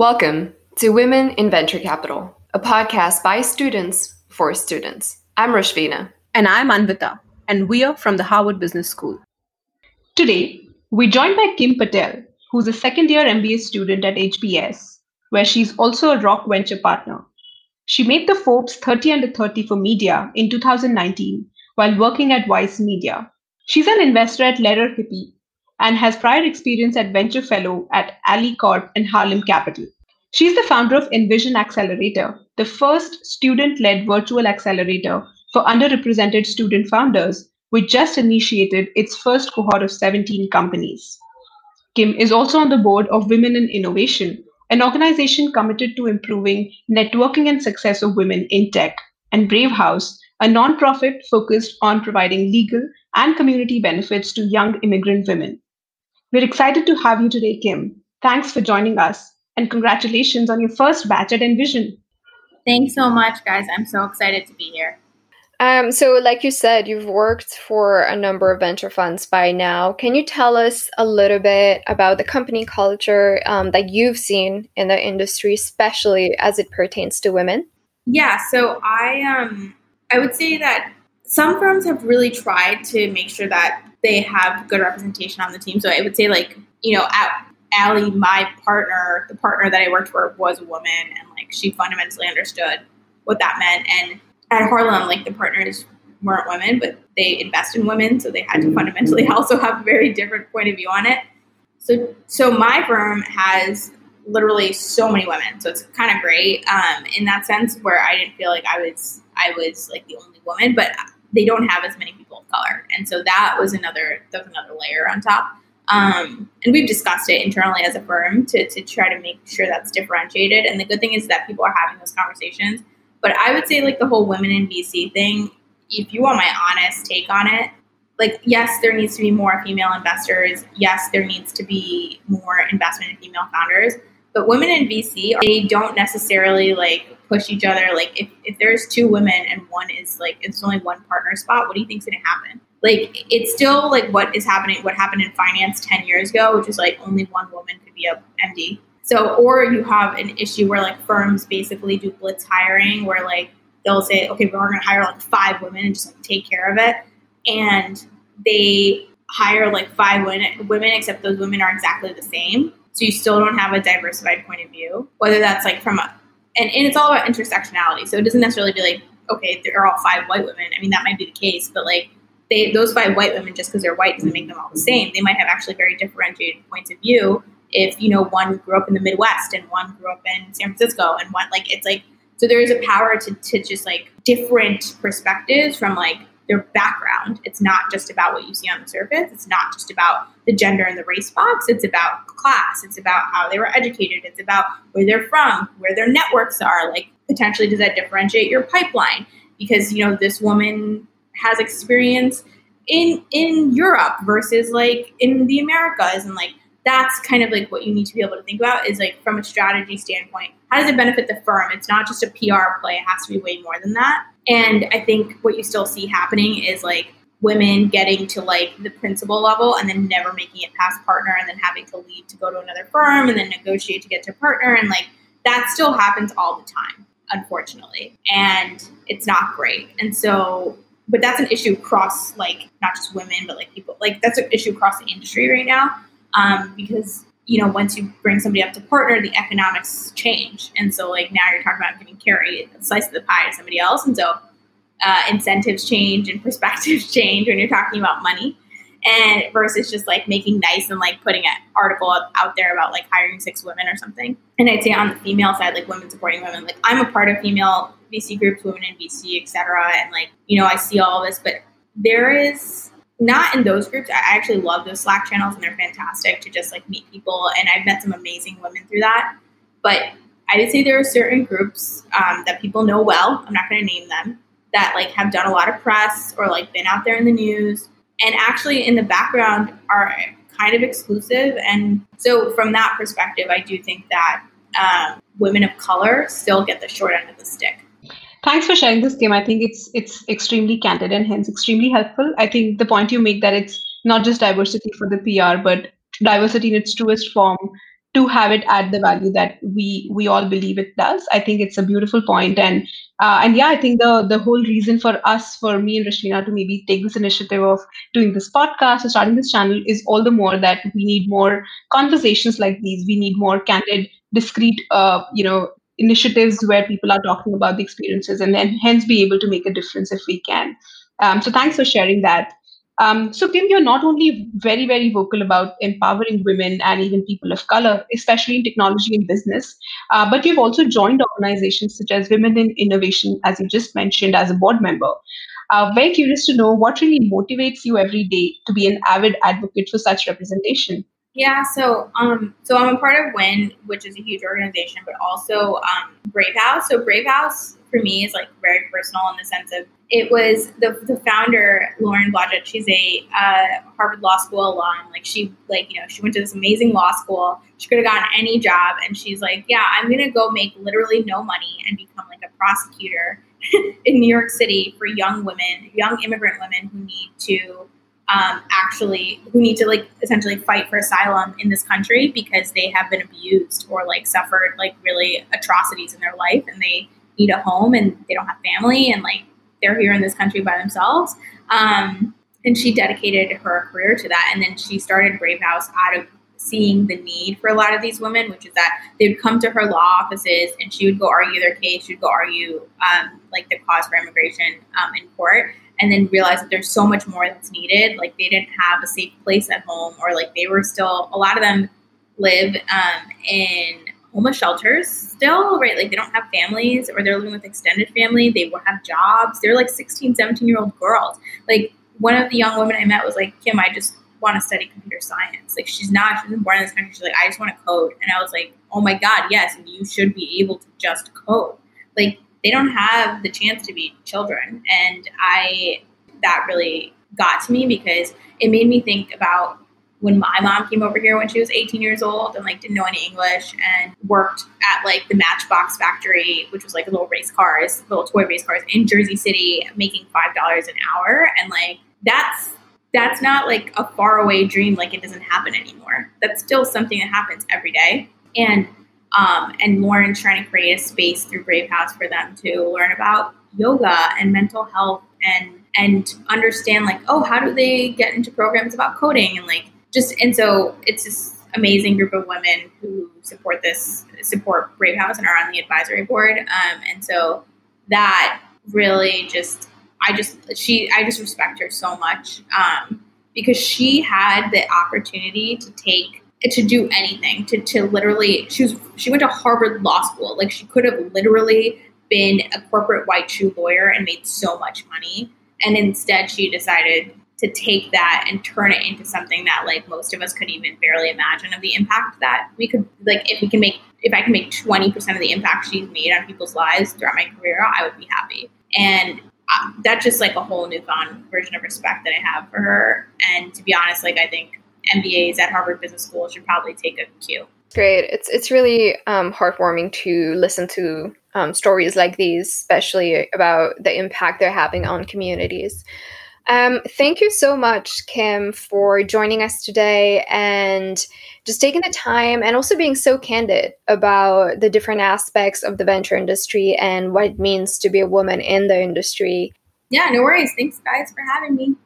Welcome to Women in Venture Capital, a podcast by students for students. I'm Rashvina. And I'm Anvita, and we are from the Harvard Business School. Today, we're joined by Kim Patel, who's a second year MBA student at HBS, where she's also a Rock Venture partner. She made the Forbes 30 under 30 for media in 2019 while working at Vice Media. She's an investor at Lerer Hippeau and has prior experience at Venture Fellow at AlleyCorp and Harlem Capital. She's the founder of Envision Accelerator, the first student led virtual accelerator for underrepresented student founders, which just initiated its first cohort of 17 companies. Kim is also on the board of Women in Innovation, an organization committed to improving networking and success of women in tech, and Brave House, a nonprofit focused on providing legal and community benefits to young immigrant women. We're excited to have you today, Kim. Thanks for joining us, and congratulations on your first batch at Envision. Thanks so much, guys. I'm so excited to be here. Um, so, like you said, you've worked for a number of venture funds by now. Can you tell us a little bit about the company culture um, that you've seen in the industry, especially as it pertains to women? Yeah, so I um I would say that some firms have really tried to make sure that they have good representation on the team. So I would say like, you know, at Alley, my partner, the partner that I worked for was a woman and like she fundamentally understood what that meant. And at Harlem, like the partners weren't women, but they invest in women, so they had to fundamentally also have a very different point of view on it. So so my firm has literally so many women. So it's kind of great um, in that sense where I didn't feel like I was I was like the only woman, but they don't have as many color, and so that was another that was another layer on top. Um, and we've discussed it internally as a firm to, to try to make sure that's differentiated. And the good thing is that people are having those conversations. But I would say like the whole women in VC thing. If you want my honest take on it, like yes, there needs to be more female investors. Yes, there needs to be more investment in female founders. But women in VC, they don't necessarily like push each other. Like if, if there's two women and one is like it's only one partner spot, what do you think's gonna happen? Like it's still like what is happening what happened in finance ten years ago, which is like only one woman could be a MD. So or you have an issue where like firms basically do blitz hiring where like they'll say, Okay, we're gonna hire like five women and just like take care of it. And they hire like five women, women except those women are exactly the same. So you still don't have a diversified point of view, whether that's like from a and, and it's all about intersectionality. So it doesn't necessarily be like, okay, they're all five white women. I mean, that might be the case, but like they, those five white women, just because they're white doesn't make them all the same. They might have actually very differentiated points of view. If you know one grew up in the Midwest and one grew up in San Francisco and one like it's like so there is a power to to just like different perspectives from like their background. It's not just about what you see on the surface. It's not just about the gender and the race box. It's about class. It's about how they were educated. It's about where they're from, where their networks are. Like potentially, does that differentiate your pipeline? Because you know this woman has experience in in Europe versus like in the Americas, and like that's kind of like what you need to be able to think about is like from a strategy standpoint how does it benefit the firm it's not just a pr play it has to be way more than that and i think what you still see happening is like women getting to like the principal level and then never making it past partner and then having to leave to go to another firm and then negotiate to get to partner. And like that still happens all the time unfortunately. And it's not great. And so but that's an issue across like not just women but like people like that's an issue across the industry right now um, because you know once you bring somebody up to partner, the economics change, and so like now you're talking about giving carry a slice of the pie to somebody else, and so uh, incentives change and perspectives change when you're talking about money. And versus just like making nice and like putting an article out there about like hiring six women or something. And I'd say on the female side, like women supporting women, like I'm a part of female VC groups, women in VC, etc. And like, you know, I see all this, but there is not in those groups. I actually love those Slack channels and they're fantastic to just like meet people. And I've met some amazing women through that. But I would say there are certain groups um, that people know well. I'm not going to name them that like have done a lot of press or like been out there in the news and actually in the background are kind of exclusive. And so from that perspective, I do think that um, women of color still get the short end of the stick. Thanks for sharing this, Kim. I think it's it's extremely candid and hence extremely helpful. I think the point you make that it's not just diversity for the PR, but diversity in its truest form to have it at the value that we we all believe it does. I think it's a beautiful point, and uh, and yeah, I think the the whole reason for us, for me and Rashmina, to maybe take this initiative of doing this podcast or starting this channel is all the more that we need more conversations like these. We need more candid, discreet, uh, you know, initiatives where people are talking about the experiences, and then hence be able to make a difference if we can. Um, so thanks for sharing that. Um, so, Kim, you're not only very, very vocal about empowering women and even people of color, especially in technology and business, uh, but you've also joined organizations such as Women in Innovation, as you just mentioned, as a board member. Uh, very curious to know what really motivates you every day to be an avid advocate for such representation. Yeah, so um, so I'm a part of WIN, which is a huge organization, but also um, Brave House. So Brave House for me is like very personal in the sense of it was the, the founder lauren blodgett she's a uh, harvard law school alum like she like you know she went to this amazing law school she could have gotten any job and she's like yeah i'm gonna go make literally no money and become like a prosecutor in new york city for young women young immigrant women who need to um, actually who need to like essentially fight for asylum in this country because they have been abused or like suffered like really atrocities in their life and they need a home and they don't have family and like they're here in this country by themselves. Um, and she dedicated her career to that. And then she started Brave House out of seeing the need for a lot of these women, which is that they would come to her law offices and she would go argue their case. She would go argue um, like the cause for immigration um, in court, and then realize that there's so much more that's needed. Like they didn't have a safe place at home, or like they were still. A lot of them live um, in homeless shelters still, right? Like they don't have families or they're living with extended family. They will have jobs. They're like 16, 17 year old girls. Like one of the young women I met was like, Kim, I just want to study computer science. Like she's not, she wasn't born in this country. She's like, I just want to code. And I was like, oh my God, yes, you should be able to just code. Like they don't have the chance to be children. And I, that really got to me because it made me think about when my mom came over here when she was 18 years old and like didn't know any English and worked at like the Matchbox factory, which was like little race cars, little toy race cars in Jersey City, making five dollars an hour, and like that's that's not like a faraway dream. Like it doesn't happen anymore. That's still something that happens every day, and um, and Lauren's trying to create a space through Brave House for them to learn about yoga and mental health and and understand like oh how do they get into programs about coding and like just and so it's this amazing group of women who support this support Brave House and are on the advisory board. Um, and so that really just I just she I just respect her so much um, because she had the opportunity to take to do anything to, to literally she was she went to Harvard Law School like she could have literally been a corporate white shoe lawyer and made so much money and instead she decided to take that and turn it into something that like most of us could even barely imagine of the impact that we could like if we can make if I can make 20% of the impact she's made on people's lives throughout my career, I would be happy. And uh, that's just like a whole newfound version of respect that I have for her. And to be honest, like I think MBAs at Harvard Business School should probably take a cue. Great. It's it's really um, heartwarming to listen to um, stories like these, especially about the impact they're having on communities. Um, thank you so much, Kim, for joining us today and just taking the time and also being so candid about the different aspects of the venture industry and what it means to be a woman in the industry. Yeah, no worries. Thanks, guys, for having me.